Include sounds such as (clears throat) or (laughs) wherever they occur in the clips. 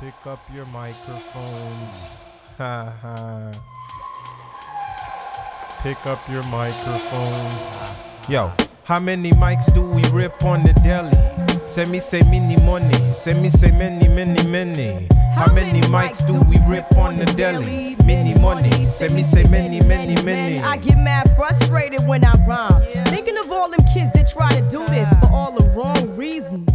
Pick up your microphones. Ha (laughs) ha. Pick up your microphones. Yo, how many mics do we rip on the deli? Send me say many money. Send me say many, many, many. How many mics do we rip on the deli? Many money. Send me say many, many, many. I get mad frustrated when I rhyme. Thinking of all them kids that try to do this for all the wrong reasons.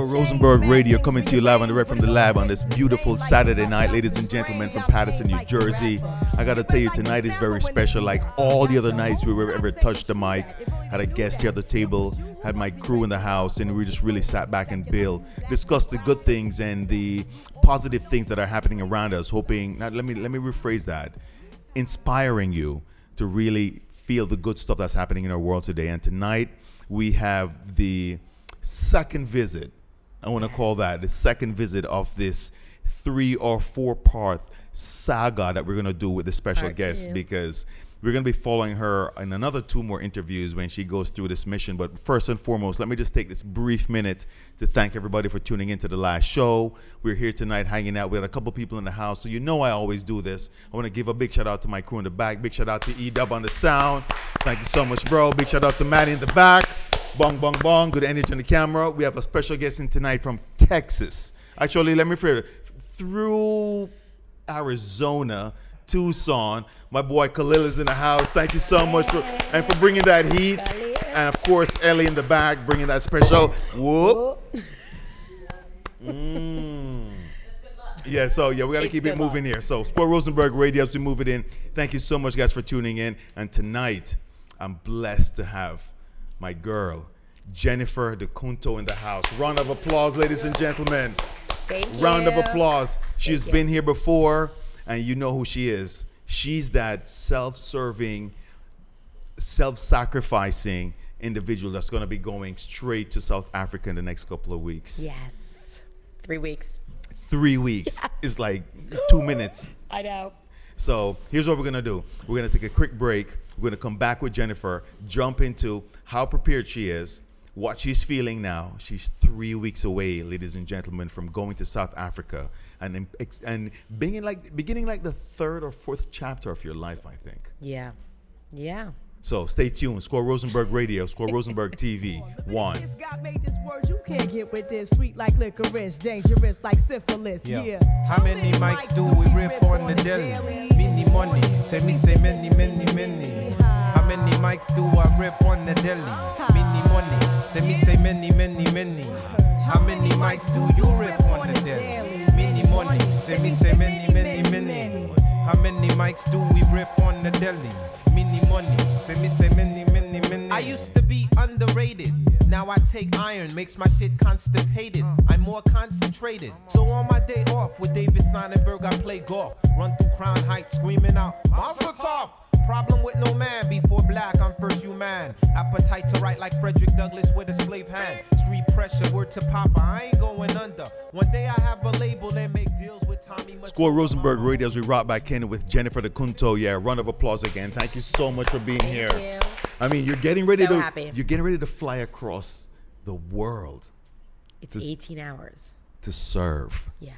Rosenberg Radio coming to you live on direct from the lab on this beautiful Saturday night, ladies and gentlemen from Paterson, New Jersey. I gotta tell you, tonight is very special. Like all the other nights we were ever touched the mic, had a guest here at the table, had my crew in the house, and we just really sat back and Bill discussed the good things and the positive things that are happening around us. Hoping, now let me let me rephrase that, inspiring you to really feel the good stuff that's happening in our world today. And tonight we have the second visit. I want to call that the second visit of this three or four part saga that we're going to do with the special Part guest two. because we're going to be following her in another two more interviews when she goes through this mission. But first and foremost, let me just take this brief minute to thank everybody for tuning into the last show. We're here tonight hanging out. We had a couple people in the house, so you know I always do this. I want to give a big shout out to my crew in the back. Big shout out to E Dub on the sound. Thank you so much, bro. Big shout out to Maddie in the back. Bong, bong, bong. Good energy on the camera. We have a special guest in tonight from Texas. Actually, let me refer through Arizona, Tucson. My boy Khalil is in the house. Thank you so much for and for bringing that heat. And of course, Ellie in the back bringing that special whoop. Mm. Yeah, so yeah, we got to keep it moving here. So, Square Rosenberg Radio, as we move it in. Thank you so much, guys, for tuning in. And tonight, I'm blessed to have my girl, Jennifer DeCunto, in the house. Round of applause, ladies and gentlemen. Thank you. Round of applause. She's been here before, and you know who she is. She's that self serving, self sacrificing individual that's going to be going straight to South Africa in the next couple of weeks. Yes. Three weeks. Three weeks is like two minutes. I know. So here's what we're gonna do. We're gonna take a quick break. We're gonna come back with Jennifer, jump into how prepared she is, what she's feeling now. She's three weeks away, ladies and gentlemen, from going to South Africa and and beginning like beginning like the third or fourth chapter of your life, I think. Yeah. Yeah. So stay tuned. Score Rosenberg Radio, Score Rosenberg TV. One. God made this word you can't get with this. Sweet like licorice, dangerous like syphilis. Yo, Yeah. How many mics do we rip on the deli? Many money. Say me say many, many, many. How many mics do I rip on the deli? Many money. Say me say many, many, many. How many mics do you rip on the deli? Many money. Say me say many, many, many. How many mics do we rip on the deli? Many money. Say me say many, many, many. I used to be underrated. Now I take iron, makes my shit constipated. I'm more concentrated. So on my day off with David Sonnenberg, I play golf. Run through Crown Heights, screaming out, Monster Tough! Problem with no man, before black, I'm first human. Appetite to write like Frederick Douglass with a slave hand. Street pressure, word to Papa, I ain't going under. One day I have a label and make deals with Tommy. Score Rosenberg Radio as we rock back in with Jennifer DeCunto. Yeah, round of applause again. Thank you so much for being here. you. I mean, you're getting ready So to happy. you're getting ready to fly across the world It's Just- 18 hours. to serve. Yeah.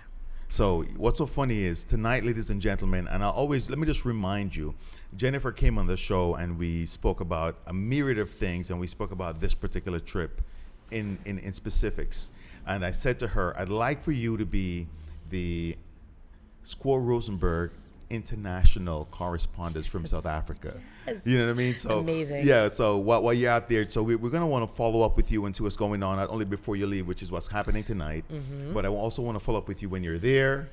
So what's so funny is tonight, ladies and gentlemen, and I always let me just remind you, Jennifer came on the show and we spoke about a myriad of things, and we spoke about this particular trip in in, in specifics. And I said to her, I'd like for you to be the Squire Rosenberg international correspondent from South Africa. Yes. You know what I mean? So Amazing. Yeah. So while, while you're out there, so we, we're gonna want to follow up with you and see what's going on, not only before you leave, which is what's happening tonight, Mm-hmm. but I also want to follow up with you when you're there,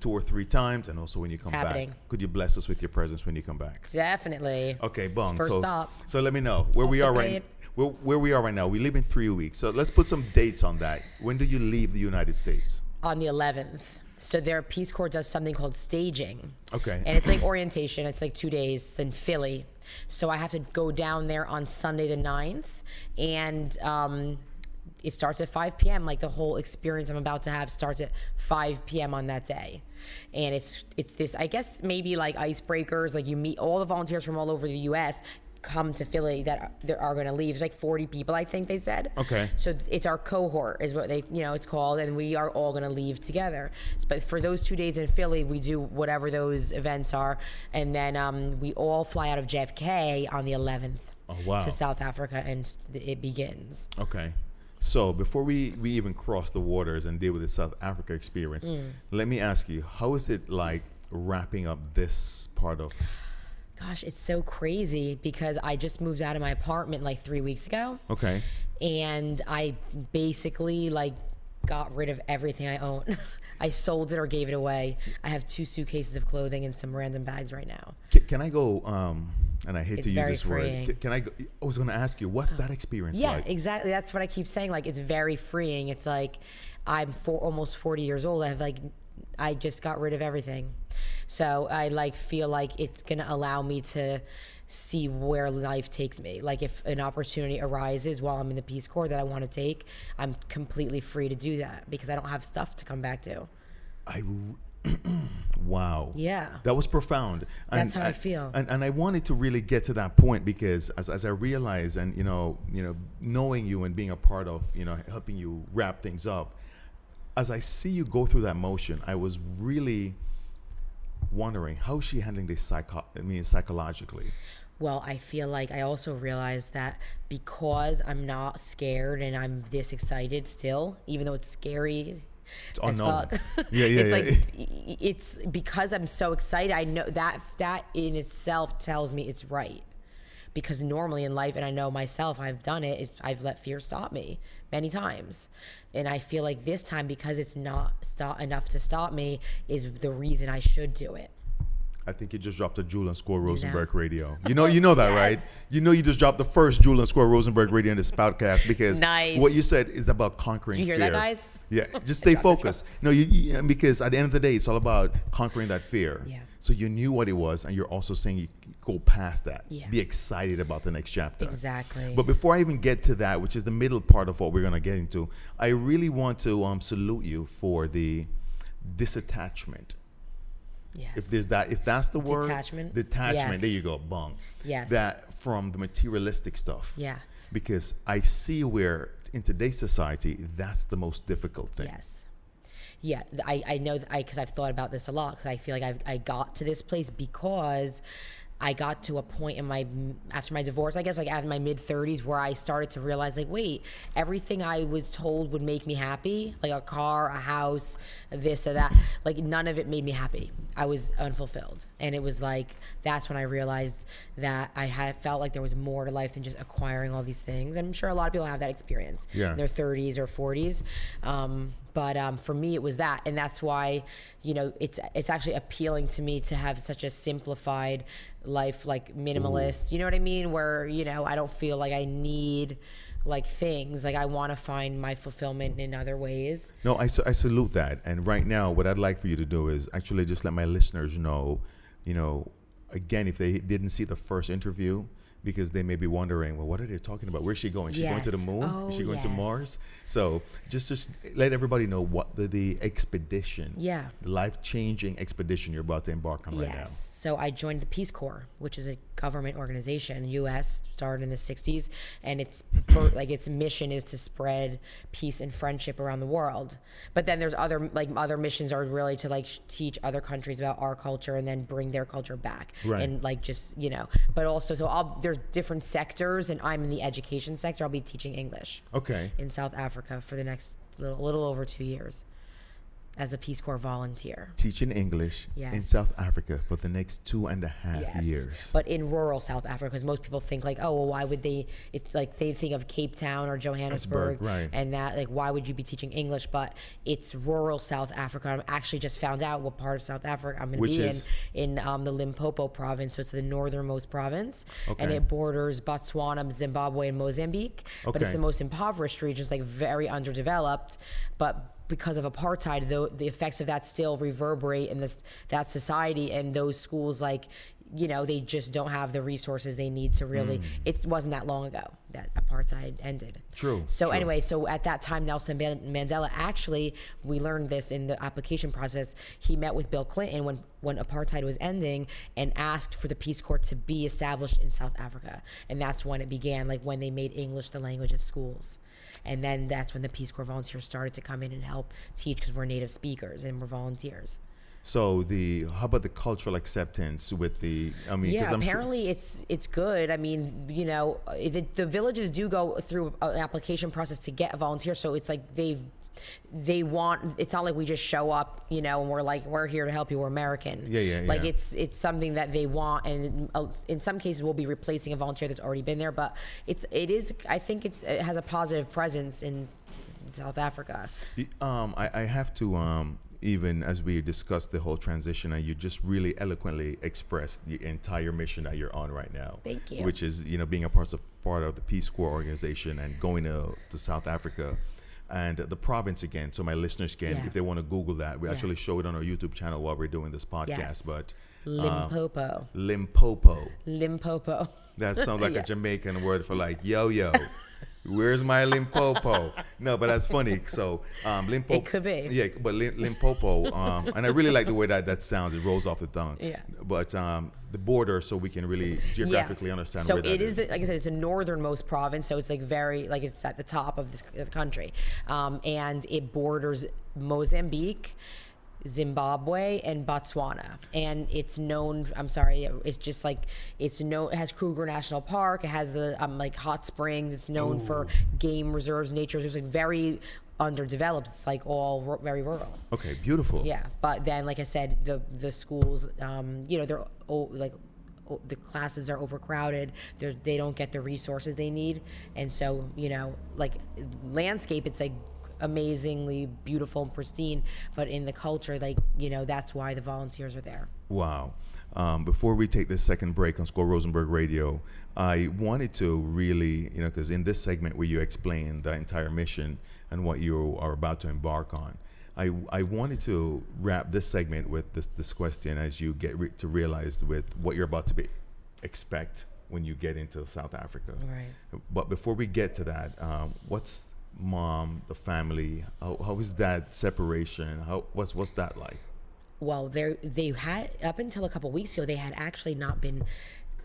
two or three times, and also when you come back. happening. Could you bless us with your presence when you come back? Definitely. Okay, bong. First so, stop. so let me know where we are right. Where, where we are right now. We leave in three weeks. So let's put some dates on that. When do you leave the United States? On the 11th. So their Peace Corps does something called staging. Okay. And it's like orientation. It's like two days in Philly. So I have to go down there on Sunday the 9th. And um, it starts at 5 p.m. Like the whole experience I'm about to have starts at 5 p.m. on that day. And it's it's this, I guess maybe like icebreakers. Like you meet all the volunteers from all over the U.S. come to Philly that are, that are going to leave. It's like 40 people, I think they said. Okay. So it's our cohort, is what they, you know, it's called, and we are all going to leave together. But for those two days in Philly, we do whatever those events are, and then um, we all fly out of JFK on the 11th Oh, wow. to South Africa, and it begins. Okay. So before we, we even cross the waters and deal with the South Africa experience, Mm. let me ask you, how is it like wrapping up this part of Gosh, it's so crazy because I just moved out of my apartment like three weeks ago. Okay. and I basically like got rid of everything I own. (laughs) I sold it or gave it away. I have two suitcases of clothing and some random bags right now. Can, can I go um and I hate It's to use this word. freeing. Can, can I go, I was going to ask you, what's oh. that experience Yeah, like? exactly. That's what I keep saying. Like it's very freeing. It's like I'm for almost 40 years old. I have like I just got rid of everything. So I like feel like it's going to allow me to see where life takes me. Like if an opportunity arises while I'm in the Peace Corps that I want to take, I'm completely free to do that because I don't have stuff to come back to. I (clears throat) wow. Yeah. That was profound. That's how I feel. And, and I wanted to really get to that point because as, as I realize and you know, you know, knowing you and being a part of, you know, helping you wrap things up, as I see you go through that motion, I was really wondering how is she handling this psycho I mean psychologically. Well, I feel like I also realized that because I'm not scared and I'm this excited still, even though it's scary It's unknown. Yeah, (laughs) yeah, it's yeah. like it's because I'm so excited. I know that that in itself tells me it's right. Because normally in life, and I know myself, I've done it. I've let fear stop me many times, and I feel like this time because it's not stop enough to stop me is the reason I should do it. I think you just dropped a Jewel and Score Rosenberg radio. You know, you know that, (laughs) right? You know, you just dropped the first Jewel and Score Rosenberg radio in the Spoutcast because Nice. what you said is about conquering Did you hear fear. that, guys? Yeah, (laughs) just stay focused. No, you, you because at the end of the day, it's all about conquering that fear. Yeah. So you knew what it was, and you're also saying you go past that. Yeah. Be excited about the next chapter. Exactly. But before I even get to that, which is the middle part of what we're gonna get into, I really want to um, salute you for the disattachment Yes. if there's that if that's the word Detachment? detachment Yes. there you go bong Yes. that from the materialistic stuff Yes. because i see where in today's society that's the most difficult thing Yes. Yeah, I, I know that I because I've thought about this a lot because I feel like I've, I got to this place because I got to a point in my after my divorce, I guess like after my mid 30s where I started to realize like wait, everything I was told would make me happy, like a car, a house, this or that, like none of it made me happy. I was unfulfilled. And it was like that's when I realized that I had felt like there was more to life than just acquiring all these things. And I'm sure a lot of people have that experience Yeah. in their 30s or 40s. Um, but um, for me, it was that, and that's why you know it's it's actually appealing to me to have such a simplified life, like minimalist. You know what I mean? Where you know I don't feel like I need like things. Like I want to find my fulfillment in other ways. no I, I salute that and right now what i'd like for you to do is actually just let my listeners know you know again if they didn't see the first interview because they may be wondering well what are they talking about? Where's she going? Is she going to the moon? Oh, is she oh, going to mars? So just just let everybody know what the, the expedition Yeah. life-changing expedition you're about to embark on right now. Yes. So I joined the Peace Corps, which is a government organization, U.S. started in the '60s, and its like its mission is to spread peace and friendship around the world. But then there's other like other missions are really to like sh- teach other countries about our culture and then bring their culture back, Right. and like just you know. But also, so I'll there's different sectors, and I'm in the education sector. I'll be teaching English okay in South Africa for the next little little over two years as a Peace Corps volunteer. teaching English in South Africa for the next two and a half years. But in rural South Africa, because most people think like, oh, well, why would they? It's like they think of Cape Town or Johannesburg, right. And that like, why would you be teaching English? But it's rural South Africa. I'm actually just found out what part of South Africa I'm going to be is? in in um, the Limpopo province. So it's the northernmost province, and it borders Botswana, Zimbabwe, and Mozambique. Okay. But it's the most impoverished region, it's like very underdeveloped, but because of apartheid, though the effects of that still reverberate in this that society and those schools like you know they just don't have the resources they need to Mm. really it wasn't that long ago that apartheid ended True, so true. anyway so at that time nelson mandela actually we learned this in the application process he met with bill clinton when when apartheid was ending and asked for the peace corps to be established in south africa and that's when it began like when they made english the language of schools and then that's when the peace corps volunteers started to come in and help teach because we're native speakers and we're volunteers So the how about the cultural acceptance with the? I mean Yeah, I'm sure- apparently it's it's good. I mean, you know, the, the villages do go through an application process to get a volunteer, so it's like they've they want. It's not like we just show up, you know, and we're like we're here to help you. We're American. Yeah, yeah, Like yeah. it's it's something that they want, and uh, in some cases we'll be replacing a volunteer that's already been there. But it's it is. I think it's it has a positive presence in South Africa. Um, I, I have to um, even as we discussed the whole transition, and you just really eloquently expressed the entire mission that you're on right now. Thank you. Which is you know being a part of part of the Peace Corps organization and going to, to South Africa. And the province again, so my listeners can, Yeah. if they want to Google that, we Yeah. actually show it on our YouTube channel while we're doing this podcast. Yes. But Limpopo, uh, Limpopo, Limpopo. that sounds like (laughs) Yeah. a Jamaican word for like yo yo. Where's my Limpopo? No, but that's funny. So um, Limpopo. It could be. Yeah, but Lim- Limpopo, um, and I really like the way that that sounds. It rolls off the tongue. Yeah. But um, the border, so we can really geographically understand so where it is, is. the, like I said, it's the northernmost province, so it's like very like it's at the top of this of the country, um, and it borders Mozambique. Zimbabwe and Botswana, and it's known. I'm sorry, it's just like it's known. It has Kruger National Park. It has the um, like hot springs. It's known for game reserves, nature reserves. Like very underdeveloped. It's like all ru- very rural. okay, beautiful. Yeah, but then, like I said, the the schools, um, you know, they're oh, like oh, the classes are overcrowded. They're, they don't get the resources they need, and so you know, like landscape, it's like amazingly beautiful and pristine. But in the culture, like you know, that's why the volunteers are there. Wow. Um, before we take this second break on Score Rosenberg Radio, I wanted to really, you know, because in this segment where you explain the entire mission and what you are about to embark on, I, I wanted to wrap this segment with this, this question as you get re- to realize with what you're about to be expect when you get into South Africa. Right. But before we get to that, um, what's mom, the family? How, how is that separation? How what's what's that like? well they they had up until a couple weeks ago they had actually not been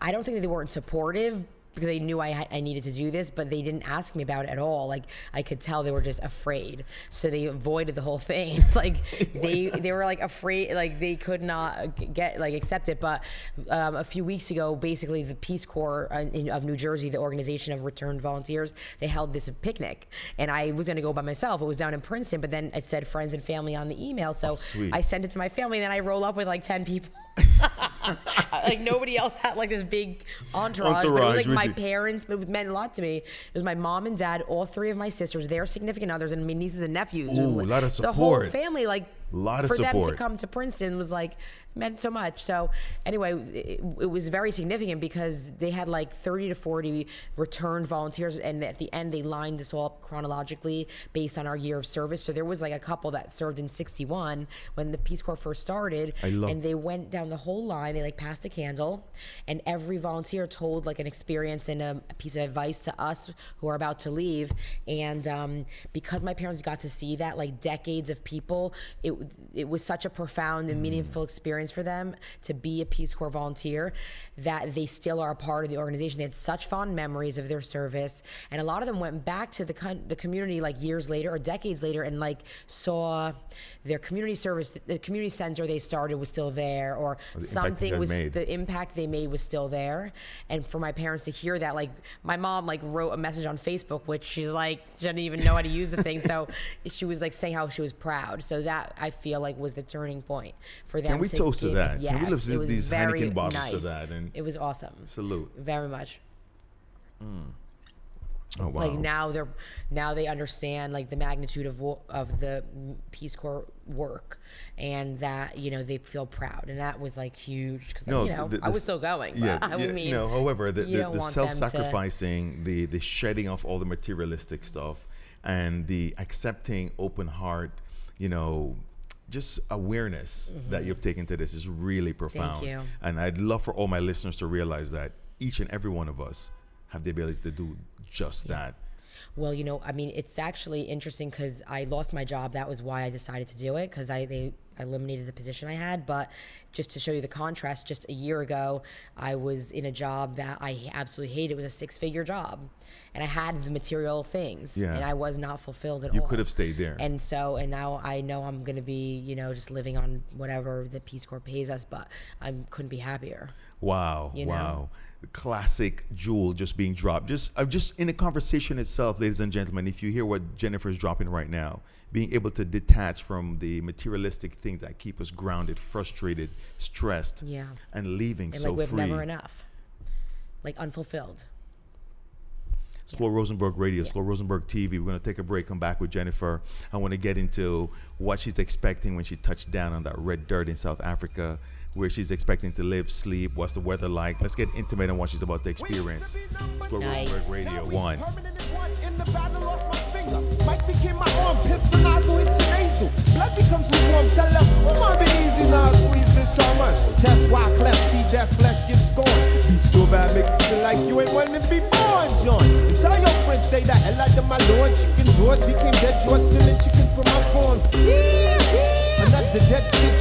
i don't think that they weren't supportive because they knew I, I needed to do this but they didn't ask me about it at all. Like i could tell they were just afraid. So they avoided the whole thing. It's (laughs) like they they were like afraid like they could not get like accept it. But um, a few weeks ago basically the peace corps uh, in, of new jersey the organization of returned volunteers they held this picnic. And i was going to go by myself. It was down in princeton but then it said friends and family on the email. So sweet. I sent it to my family, and then I roll up with like ten people. (laughs) (laughs) like nobody else had like this big entourage. but it was like my you. parents. But it meant a lot to me. It was my mom and dad, all three of my sisters, their significant others, and my nieces and nephews. Ooh, a lot of support. The whole family, like Lot of for them to come to Princeton was like meant so much. So anyway, it, it was very significant because they had like 30 to 40 returned volunteers, and at the end they lined this all up chronologically based on our year of service. So there was like a couple that served in 61 when the Peace Corps first started, I love- and they went down the whole line. They like passed a candle, and every volunteer told like an experience and a, a piece of advice to us who are about to leave. And um, because my parents got to see that, like decades of people, it it was such a profound and meaningful mm. experience for them to be a Peace Corps volunteer that they still are a part of the organization. They had such fond memories of their service, and a lot of them went back to the con- the community like years later or decades later, and like saw their community service, the community center they started was still there, or the something was made. the impact they made was still there. And for my parents to hear that, like my mom like wrote a message on Facebook, which she's like she didn't even know how to use the thing, so (laughs) she was like saying how she was proud. So that I feel like was the turning point for them. Can we to toast to give- that? Can we Yes, lift these Heineken bottles to nice. that it was awesome. Salute. Very much. Mm. Oh wow. Like now they're now they understand like the magnitude of of the Peace Corps work, and that you know they feel proud, and that was like huge because you know the- I was still going. Yeah, (laughs) I yeah, mean, no. However, the, the, the them to- self-sacrificing, the the shedding of all the materialistic stuff, and the accepting open heart, you know, just awareness mm-hmm. that you've taken to this is really profound. you. And I'd love for all my listeners to realize that each and every one of us have the ability to do just that. Well, you know, I mean, it's actually interesting because I lost my job. That was why I decided to do it because I they eliminated the position I had. But just to show you the contrast, just a year ago, I was in a job that I absolutely hated. It was a six figure job, and I had the material things, Yeah. and I was not fulfilled at You all. You could have stayed there. And so, and now I know I'm going to be, you know, just living on whatever the Peace Corps pays us, but I couldn't be happier. Wow! You know? wow! Classic jewel just being dropped. Just, I'm just in the conversation itself, ladies and gentlemen. If you hear what Jennifer's dropping right now, being able to detach from the materialistic things that keep us grounded, frustrated, stressed, Yeah. and leaving And so like, we've free. never enough, like unfulfilled. Explore Rosenberg Radio, Explore Rosenberg TV. We're going to take a break, come back with Jennifer. I want to get into what she's expecting when she touched down on that red dirt in South Africa, where she's expecting to live, sleep, what's the weather like. Let's get intimate on what she's about to experience. Explore Nice. Rosenberg Radio 1. One in the battle, lost my finger. Mike became my arm, pistol nozzle, it's a nasal. Blood becomes lukewarm, tell her, come on, be easy now, squeeze this shaman. Test why cleft, see that flesh get scorned. Beat so bad, make you feel like you ain't wanting to be born, John. Tell your friends, stay the hell out of my lord. Chicken George became dead George, stealing chicken from my farm. Another dead pigeon.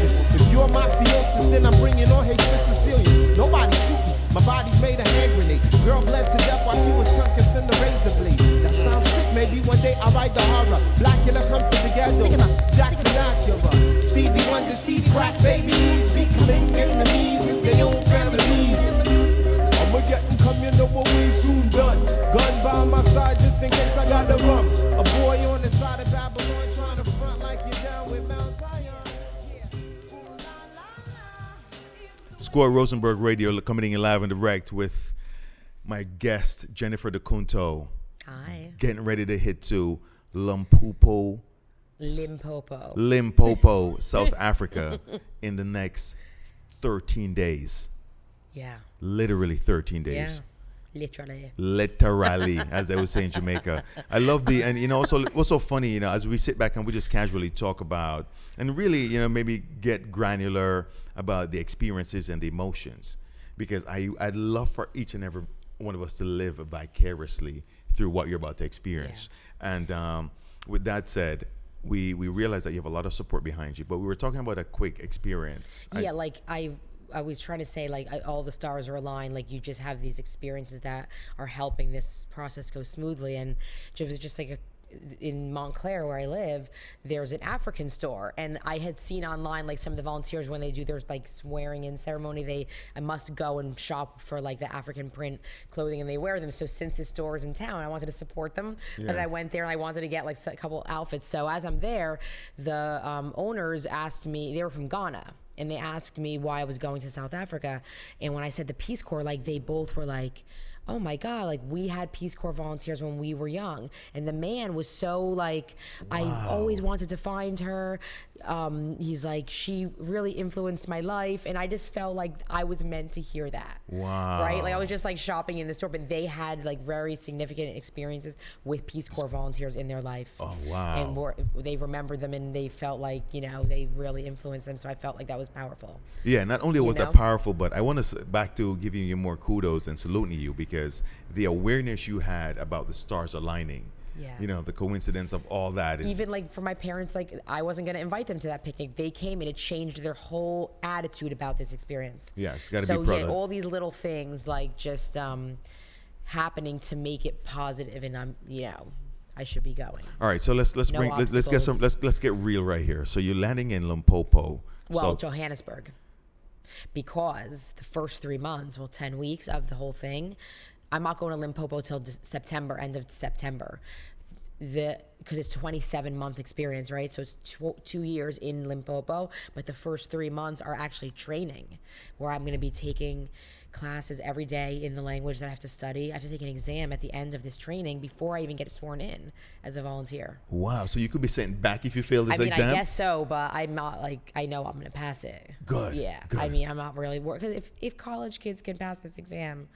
You're mafiosis, then I'm bringing on hatred Sicilian. Nobody shoot me. My body's made a hand grenade. Girl bled to death while she was tongue kissing the razor blade. That sounds sick. Maybe one day I'll write the horror. Blackula comes to the ghetto. Jackson Acura. Stevie Wonder sees crack babies becoming enemies in their own families. I'ma get 'em come, you know what we soon done. Gun by my side just in case I Score Rosenberg Radio coming in live and direct with my guest, Jennifer DeCunto, Hi. getting ready to hit to Lumpopo, Limpopo. Limpopo, (laughs) South Africa in the next 13 days. Yeah. Literally 13 days. Yeah. Literally. literally, (laughs) as they would say in Jamaica. I love the and you know also what's so funny, you know, as we sit back and we just casually talk about and really, you know, maybe get granular about the experiences and the emotions, because I I'd love for each and every one of us to live vicariously through what you're about to experience. And um, with that said. We, we realize that you have a lot of support behind you, but we were talking about a quick experience. I- yeah, like I I was trying to say like I, all the stars are aligned like you just have these experiences that are helping this process go smoothly and it was just like a in Montclair where I live, there's an African store, and I had seen online like some of the volunteers when they do their like swearing in ceremony, they I must go and shop for like the African print clothing, and they wear them. So since this store is in town, I wanted to support them, and I went there and I wanted to get like a couple outfits. So as I'm there, the um, owners asked me, they were from Ghana, and they asked me why I was going to South Africa. And when I said the Peace Corps, like they both were like, oh my God, like we had Peace Corps volunteers when we were young. And the man was so like, I always wanted to find her. Um, he's like, she really influenced my life. And I just felt like I was meant to hear that. Wow. Right? Like I was just like shopping in the store, but they had like very significant experiences with Peace Corps volunteers in their life. Oh, wow. And were, they remembered them and they felt like, you know, they really influenced them. So I felt like that was powerful. Yeah, not only was know? that powerful, but I want to back to giving you more kudos and saluting you because the awareness you had about the stars aligning. Yeah. You know, the coincidence of all that is even like for my parents like i wasn't going to invite them to that picnic they came and it changed their whole attitude about this experience Yes, be so yeah all these little things like just um happening to make it positive and i'm you know i should be going All right, so let's let's No bring let's, let's get some let's let's get real right here. So you're landing in Limpopo. well so johannesburg because the first three months well 10 weeks of the whole thing i'm not going to limpopo till september end of september the because it's 27 month experience right so it's two, two years in limpopo but the first three months are actually training where i'm going to be taking classes every day in the language that i have to study i have to take an exam at the end of this training before i even get sworn in as a volunteer wow, so you could be sent back if you fail this I mean, exam. I guess so, but I'm not like I know I'm gonna pass it. Good, Yeah. good. I mean, I'm not really worried because if if college kids can pass this exam,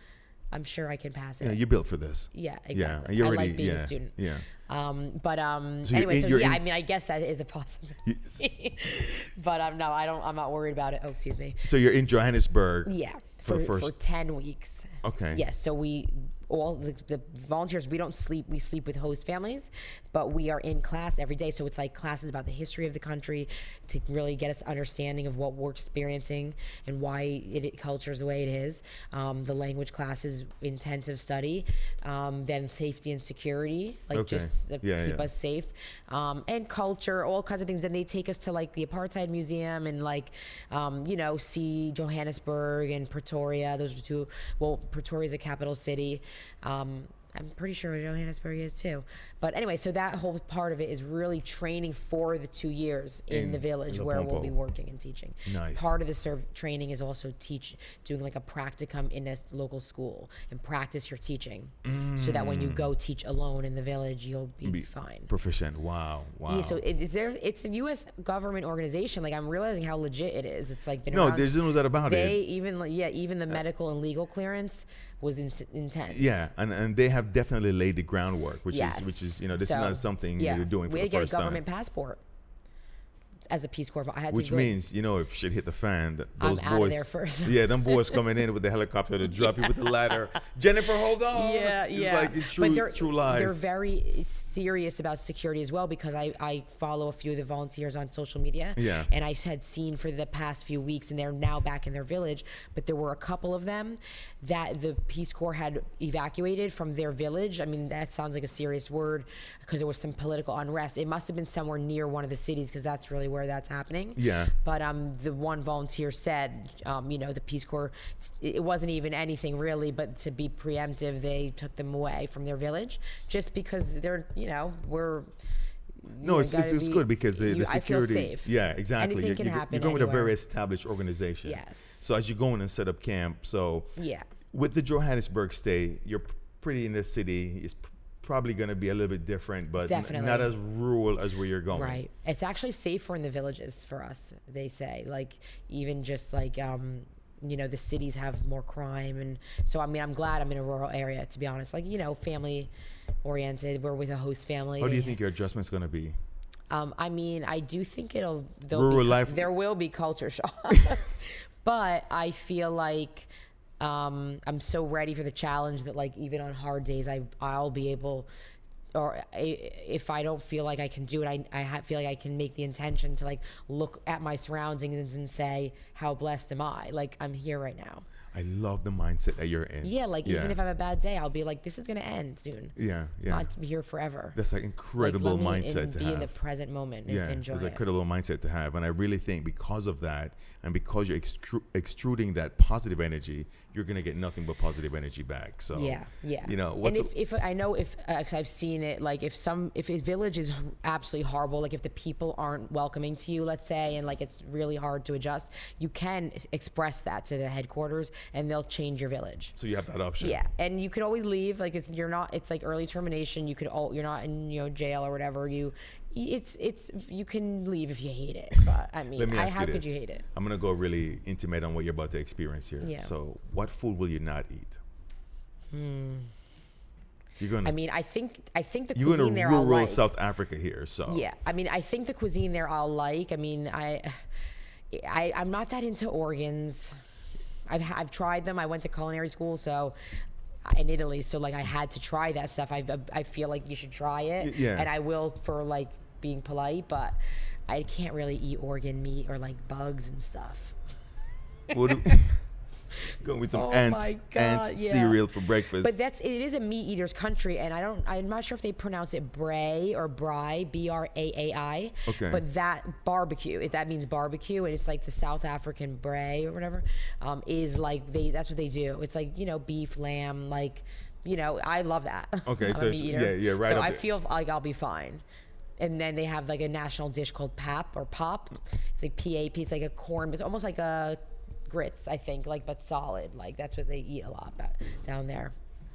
I'm sure I can pass it. Yeah, you're built for this. Yeah, Yeah, exactly. and you're I like being yeah, a student. Yeah. Um, but um, So anyway, in- so yeah, in- I mean, I guess that is a possibility. (laughs) but um, no, I don't. I'm not worried about it. Oh, excuse me. So you're in Johannesburg. Yeah, For for the for, first- ten weeks. Okay. Yes. so we all the, the volunteers we don't sleep. We sleep with host families, but we are in class every day. So it's like classes about the history of the country to really get us understanding of what we're experiencing and why it, it culture is the way it is. Um, the language classes, intensive study, um, then safety and security, like Okay. just to Yeah, keep yeah. us safe, um, and culture, all kinds of things. And they take us to like the Apartheid Museum and like, um, you know, see Johannesburg and Pretoria. Those are two. Well, Pretoria is a capital city. Um, I'm pretty sure Johannesburg is too. But anyway, so that whole part of it is really training for the two years in, In the village where we'll be working and teaching. Nice. Part of the serve training is also teach doing like a practicum in a local school and practice your teaching, so that when you go teach alone in the village, you'll be, Mm. Be fine. Proficient. Wow. Wow. Yeah, so it, is there? It's a U.S. government organization. Like I'm realizing how legit it is. It's like no, there's no doubt about they it. They even yeah even the medical and legal clearance was in, intense. Yeah, and, and they have definitely laid the groundwork, which Yes. is which is you know this So, is not something yeah. you're doing for we the had to get a first time. government passport as a Peace Corps. I had Which to means, you know, if shit hit the fan, th- I'm those outta boys. there first. (laughs) yeah, them (laughs) boys coming in with the helicopter to drop you with the ladder. Jennifer, hold on. Yeah, it's yeah. like true, but they're, true They're very serious about security as well because I, I follow a few of the volunteers on social media. Yeah. And I had seen for the past few weeks, and they're now back in their village, but there were a couple of them that the Peace Corps had evacuated from their village. I mean, that sounds like a serious word because there was some political unrest. It must have been somewhere near one of the cities because that's really where that's happening. Yeah. But um, the one volunteer said, um, you know, the Peace Corps, it wasn't even anything really, but to be preemptive, they took them away from their village just because they're, you know, we're. no, it's, it's, it's be- good because the, you- the I feel security. safe. Yeah, exactly. Anything You're, can you're, happen you're going with a very established organization. Yes. So as you go in and set up camp, so Yeah. with the Johannesburg stay, you're pretty in the city. It's probably going to be a little bit different, but Definitely. not as rural as where you're going. Right. It's actually safer in the villages for us, they say. Like, even just like, um, you know, the cities have more crime. And so, I mean, I'm glad I'm in a rural area, to be honest. Like, you know, family oriented. We're with a host family. How do you think your adjustment's going to be? Um, I mean, I do think it'll Rural be, life- There will be culture shock, (laughs) but I feel like um, I'm so ready for the challenge that like even on hard days, I I'll be able, or I, if I don't feel like I can do it, I I feel like I can make the intention to like look at my surroundings and say how blessed am I? Like I'm here right now. I love the mindset that you're in. Yeah, like even if I have a bad day, I'll be like, this is gonna end soon. yeah, yeah. Not to be here forever. That's an Like, incredible me mindset in- to be have. in the present moment and yeah, enjoy it's a it. incredible mindset to have, and I really think because of that, and because you're extru- extruding that positive energy, you're gonna get nothing but positive energy back. So Yeah, yeah. you know what's and if, if I know if uh, because I've seen it, like if some if a village is absolutely horrible, like if the people aren't welcoming to you, let's say, and like it's really hard to adjust, you can express that to the headquarters, and they'll change your village. so you have that option. Yeah, and you could always leave. Like it's you're not. It's like early termination. You could all. You're not in you know jail or whatever. You, it's it's you can leave if you hate it. (laughs) But I mean, Let me I, how you could this. you hate it? I'm gonna go really intimate on what you're about to experience here. Yeah. So, what food will you not eat? Hmm. You're gonna. I mean, I think I think the you're in cuisine a there I'll rural like. South Africa here, so Yeah, I mean, I think the cuisine there I'll like. I mean, I, (sighs) I I'm not that into organs. I've I've tried them. I went to culinary school, so in Italy, so like I had to try that stuff. I I feel like you should try it, Y- yeah. and I will for like being polite, but I can't really eat organ meat or like bugs and stuff. What do- (laughs) going with some Oh ants, ants yeah. cereal for breakfast. But that's it is a meat eater's country, and I don't. I'm not sure if they pronounce it bray or bry, B R A A I. Okay. But that barbecue, if that means barbecue, and it's like the South African bray or whatever, um, is like they. That's what they do. It's like you know beef, lamb, like. You know, I love that. Okay, (laughs) so a it's- meat eater. yeah, yeah, right So I there. feel like I'll be fine. And then they have like a national dish called pap or pop. It's like P A P. It's like a corn. It's almost like a grits, I think, like but solid. Like that's what they eat a lot down there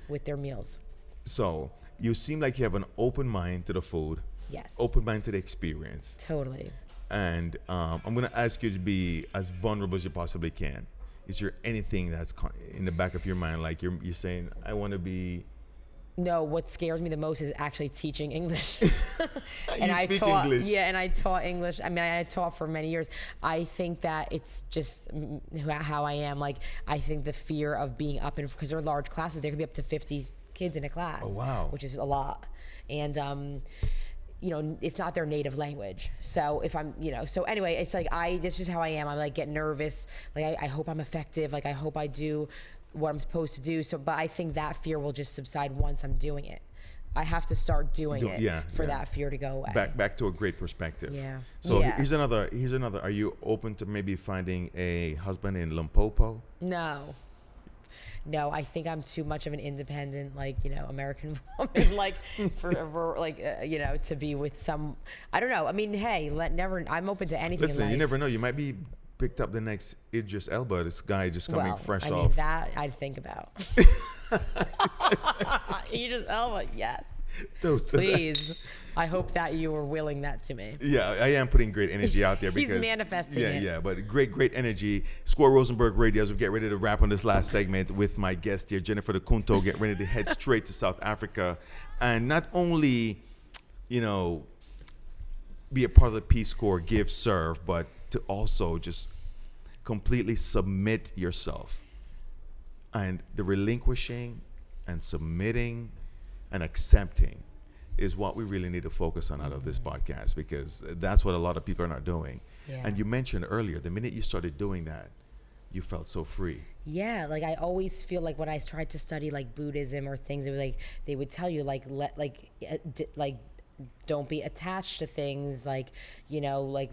with their meals. so you seem like you have an open mind to the food, Yes. open mind to the experience, Totally. and um, I'm gonna ask you to be as vulnerable as you possibly can. is there anything that's in the back of your mind, like you're you're saying, I want to be No, what scares me the most is actually teaching English. (laughs) And I taught, English. yeah, and I taught English. I mean, I taught for many years. I think that it's just how I am. Like, I think the fear of being up in because they're large classes. There could be up to fifty kids in a class. Oh, wow. Which is a lot, and um, you know, it's not their native language. So if I'm, you know, so anyway, it's like I. This is how I am. I'm like get nervous. Like I, I hope I'm effective. Like I hope I do what I'm supposed to do. So, but I think that fear will just subside once I'm doing it. I have to start doing Do- it yeah, for yeah. that fear to go away. back back to a great perspective. Yeah. So Yeah. here's another. Here's another. Are you open to maybe finding a husband in Limpopo? No. No, I think I'm too much of an independent, like you know, American (laughs) woman, (laughs) like for, like uh, you know, to be with some. I don't know. I mean, hey, let never. I'm open to anything. in Listen, you never know. You might be picked up the next Idris Elba. This guy just coming well, fresh I mean, off. that I'd think about. you just Elba, yes, Toast please. (laughs) I hope that you were willing that to me. Yeah, I am putting great energy out there (laughs) He's because manifesting Yeah, it. yeah, but great, great energy. Score Rosenberg Radio as we get ready to wrap on this last segment with my guest here, Jennifer DeCunto, get ready to head straight to South Africa, and not only, you know, be a part of the Peace Corps, give, serve, but to also just completely submit yourself, and the relinquishing, and submitting, and accepting is what we really need to focus on out of this podcast because that's what a lot of people are not doing. Yeah. And you mentioned earlier, the minute you started doing that, you felt so free. Yeah, like I always feel like when I tried to study like Buddhism or things, it was like they would tell you like let like uh, d- like don't be attached to things, like you know like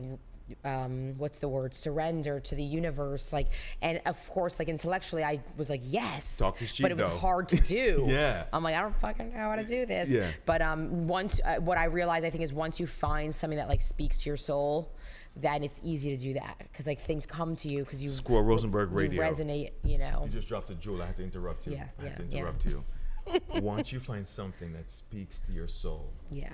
um what's the word surrender to the universe like and of course like intellectually i was like yes Talk is cheap, but it was though. hard to do (laughs) Yeah. i'm like i don't fucking know how to do this Yeah. but um once uh, what i realized i think is once you find something that like speaks to your soul then it's easy to do that because like things come to you because you Score Rosenberg you Radio. resonate you know You just dropped a jewel. I had to interrupt you. Yeah, I had to yeah, yeah. interrupt you. (laughs) Once you find something that speaks to your soul, Yeah.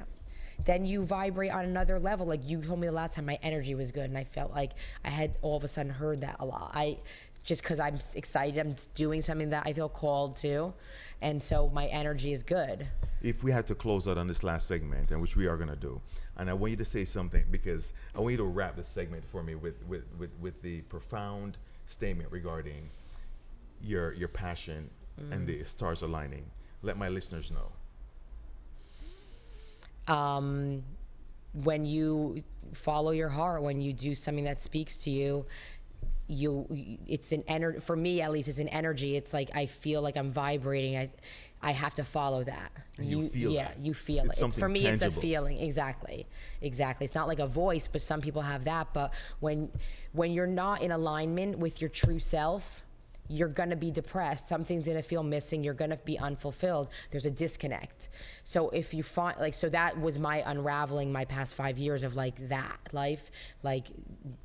Then you vibrate on another level. Like you told me the last time, my energy was good, and I felt like I had all of a sudden heard that a lot. I just because I'm excited, I'm doing something that I feel called to, and so my energy is good. if we had to close out on this last segment, and which we are going to do, and I want you to say something because I want you to wrap the segment for me with, with, with, with the profound statement regarding your your passion and mm. the stars aligning. Let my listeners know. Um, when you follow your heart, when you do something that speaks to you, you it's an energy for me at least it's an energy. It's like i feel like i'm vibrating. I i have to follow that. And you feel yeah that. you feel It's it. It's, for me it's a feeling. Exactly. Exactly. It's not like a voice but some people have that. But when when you're not in alignment with your true self you're gonna be depressed. Something's gonna feel missing. You're gonna be unfulfilled. There's a disconnect. So if you find like, so that was my unraveling my past five years of like that life, like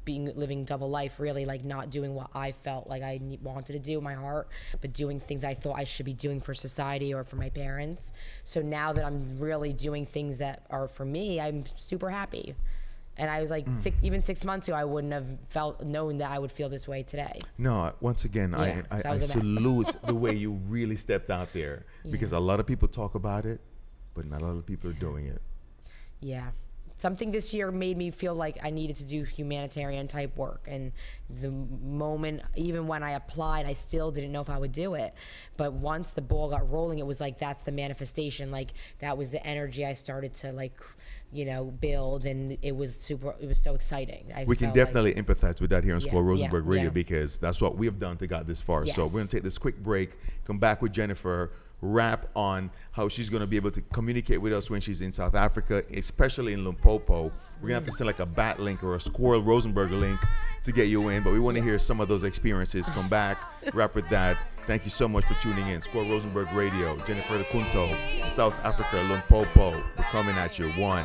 being living double life, really like not doing what I felt like I wanted to do in my heart, but doing things I thought I should be doing for society or for my parents. So now that I'm really doing things that are for me, I'm super happy. And I was like, Mm. six, even six months ago, I wouldn't have felt known that I would feel this way today. No, once again, Yeah, I, that I, I was a mess. salute (laughs) the way you really stepped out there because a lot of people talk about it, but not a lot of people are doing it. Yeah. Something this year made me feel like I needed to do humanitarian type work. And the moment, even when I applied, I still didn't know if I would do it. But once the ball got rolling, it was like that's the manifestation. Like that was the energy I started to like, you know, build. And it was super, it was so exciting. I We can felt like- definitely empathize with that here on Yeah, Score yeah, Rosenberg Radio yeah. because that's what we have done to got this far. So we're gonna take this quick break, come back with Jennifer, wrap on how she's gonna be able to communicate with us when she's in South Africa, especially in Limpopo. We're gonna have to send like a bat link or a Squirrel Rosenberg link to get you in, but we want to hear some of those experiences. Come back, wrap with that. Thank you so much for tuning in. Squirrel Rosenberg Radio, Jennifer DeCunto, South Africa, Limpopo. We're coming at you. One.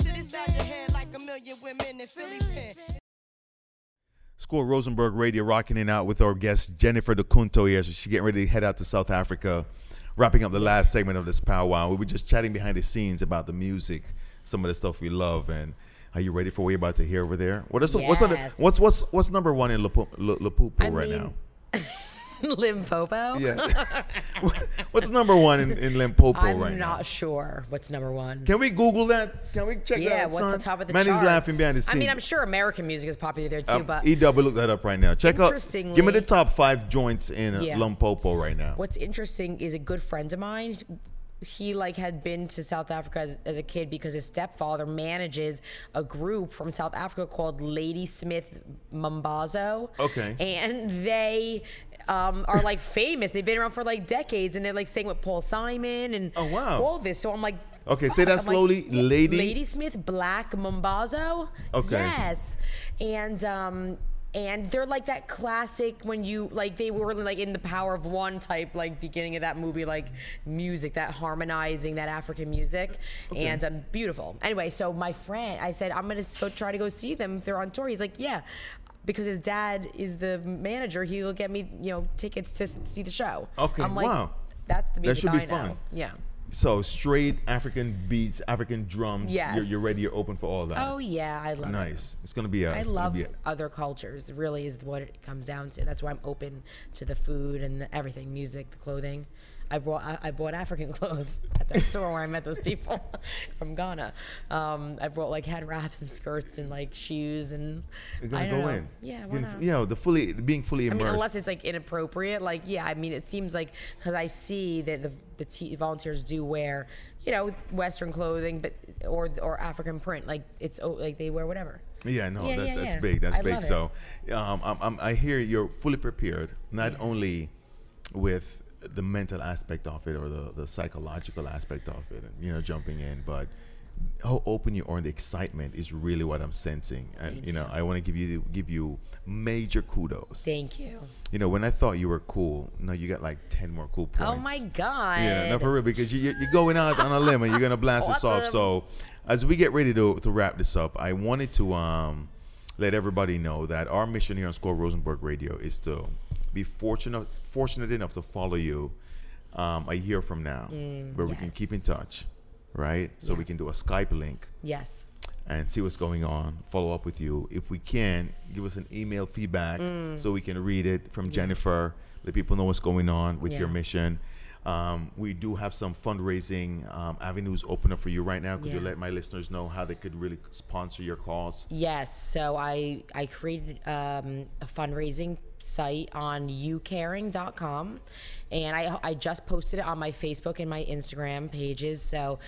women in Philly pen. Score Rosenberg Radio rocking it out with our guest Jennifer DeCunto here. So she's getting ready to head out to South Africa, wrapping up the last segment of this powwow. We were just chatting behind the scenes about the music, some of the stuff we love, and are you ready for what you're about to hear over there? What is what's Yes. what's what's what's number one in Lipo- Li- I right mean- now? (laughs) (laughs) Limpopo. Yeah. (laughs) (laughs) what's number one in, in Limpopo I'm right not sure what's number one. Can we Google that? Can we check that out? yeah, what's son? the top of the Man, charts? he's laughing behind the scenes. I mean, I'm sure American music is popular there too, Uh, but EW, look that up right now. Check out. Give me the top five joints in uh, Yeah. Limpopo right now. What's interesting is a good friend of mine. He like had been to South Africa as, as a kid because his stepfather manages a group from South Africa called Ladysmith Mambazo. Okay. And they um, are like famous. They've been around for like decades, and they're like singing with Paul Simon and Oh, wow. all this. So I'm like. Okay, say that I'm like, slowly. Lady. Ladysmith Black Mambazo. Okay. Yes. And um and they're like that classic when you like they were like in the power of one type like beginning of that movie like music that harmonizing that African music and um beautiful. Anyway, so my friend I said I'm to go try to go see them if they're on tour. He's like, "Yeah." Because his dad is the manager, he will get me, you know, tickets to see the show. Okay, I'm like, wow. That's the That should be I know. fun. Yeah. So straight African beats, African drums. You're, you're ready. You're open for all that. Oh yeah, I love it. nice. It's gonna be a. I love a- other cultures. Really is what it comes down to. That's why I'm open to the food and the everything, music, the clothing. I bought I, I bought African (laughs) clothes at that store where I met those people (laughs) from Ghana. Um, I brought like head wraps and skirts and like shoes and You're gonna I don't go know. in. Yeah, why not? You know, the fully being fully I immersed. mean, unless it's like inappropriate, like yeah. I mean, it seems like because I see that the the t- volunteers do wear, you know, Western clothing, but or or African print, like it's oh, like they wear whatever. Yeah, no, Yeah, that, yeah, that's yeah. big. That's I big. love it. So, um, I'm, I'm, I hear you're fully prepared, not only with the mental aspect of it or the, the psychological aspect of it, and, you know, jumping in, but how open you are and the excitement is really what I'm sensing. And you know, I want to give you give you major kudos. Thank you. You know, when I thought you were cool, now you got like ten more cool points. Oh my god. Yeah, no, for real, because you, you- you're going out on a limb and you're gonna blast us off. So, as we get ready to, to wrap this up, I wanted to um, let everybody know that our mission here on Score Rosenberg Radio is to be fortunate fortunate enough to follow you um, a year from now, where we can keep in touch, right? So we can do a Skype link Yes. and see what's going on, follow up with you. If we can, give us an email feedback so we can read it from Jennifer, let people know what's going on with your mission. Um, we do have some fundraising um, avenues open up for you right now. Could you let my listeners know how they could really sponsor your cause? Yes. So I I created um, a fundraising site on youcaring.com, and I I just posted it on my Facebook and my Instagram pages. So.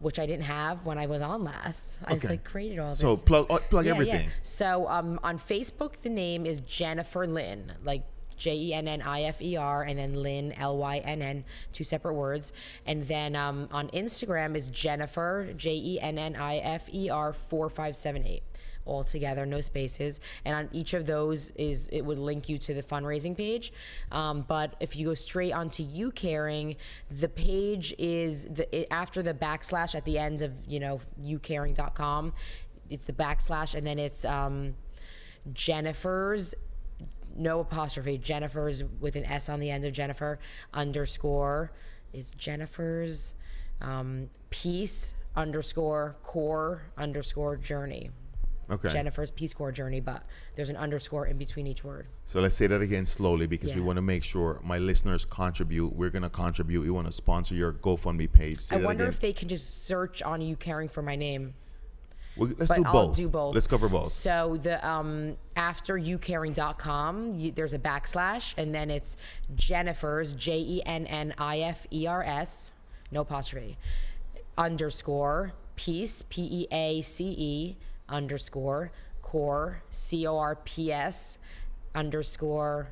Which I didn't have when I was on last. I just like created all this. So plug uh, plug Yeah, yeah. everything. So um, on Facebook, the name is Jennifer Lynn, like J E N N I F E R, and then Lynn L Y N N, two separate words. And then um, on Instagram is Jennifer J E N N I F E R four five seven eight. All together, no spaces, and on each of those is it would link you to the fundraising page. Um, but if you go straight onto you caring, the page is the it, after the backslash at the end of you know youcaring.com. It's the backslash, and then it's um, Jennifer's no apostrophe Jennifer's with an S on the end of Jennifer underscore is Jennifer's um, peace underscore corps underscore journey. Okay. Jennifer's Peace Corps journey, but there's an underscore in between each word. So let's say that again slowly because we want to make sure my listeners contribute. We're gonna contribute. We want to sponsor your GoFundMe page. Say I wonder again. if they can just search on you caring for my name. Well, let's but do I'll both. do both. Let's cover both. So the um, after youcaring.com, you, there's a backslash, and then it's Jennifer's J E N N I F E R S, no apostrophe, underscore peace P E A C E underscore corps C O R P S underscore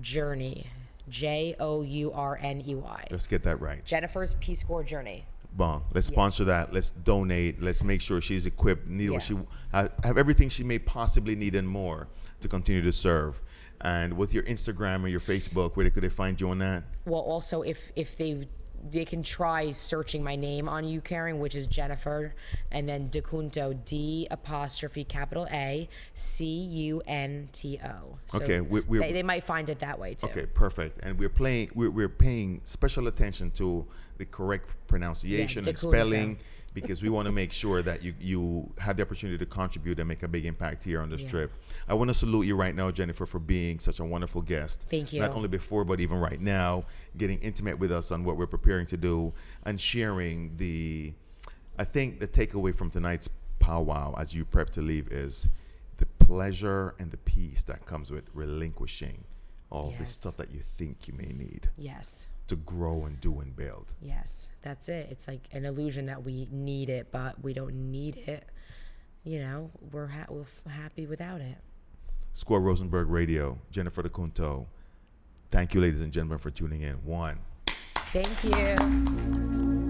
journey J O U R N E Y. Let's get that right. Jennifer's Peace Corps journey. Bon, let's sponsor that. Let's donate. Let's make sure she's equipped, need what she Yeah. have everything she may possibly need and more to continue to serve. And with your Instagram or your Facebook, where could they find you on that? well also if if they they can try searching my name on you caring which is jennifer and then decunto d apostrophe capital a c u n t o so Okay, we- we're- they, they might find it that way too Okay, perfect. And we're playing. We're, we're paying special attention to the correct pronunciation and DeCunto. spelling because we want to make sure that you you have the opportunity to contribute and make a big impact here on this Yeah. trip. I want to salute you right now, Jennifer, for being such a wonderful guest. Thank you. Not only before, but even right now, getting intimate with us on what we're preparing to do and sharing the. I think the takeaway from tonight's powwow as you prep to leave is the pleasure and the peace that comes with relinquishing all the Yes. stuff that you think you may need yes to grow and do and build. yes that's it it's like an illusion that we need it but we don't need it you know we're, ha- we're f- happy without it Score Rosenberg Radio, Jennifer DeCunto. Thank you, ladies and gentlemen, for tuning in. One. thank you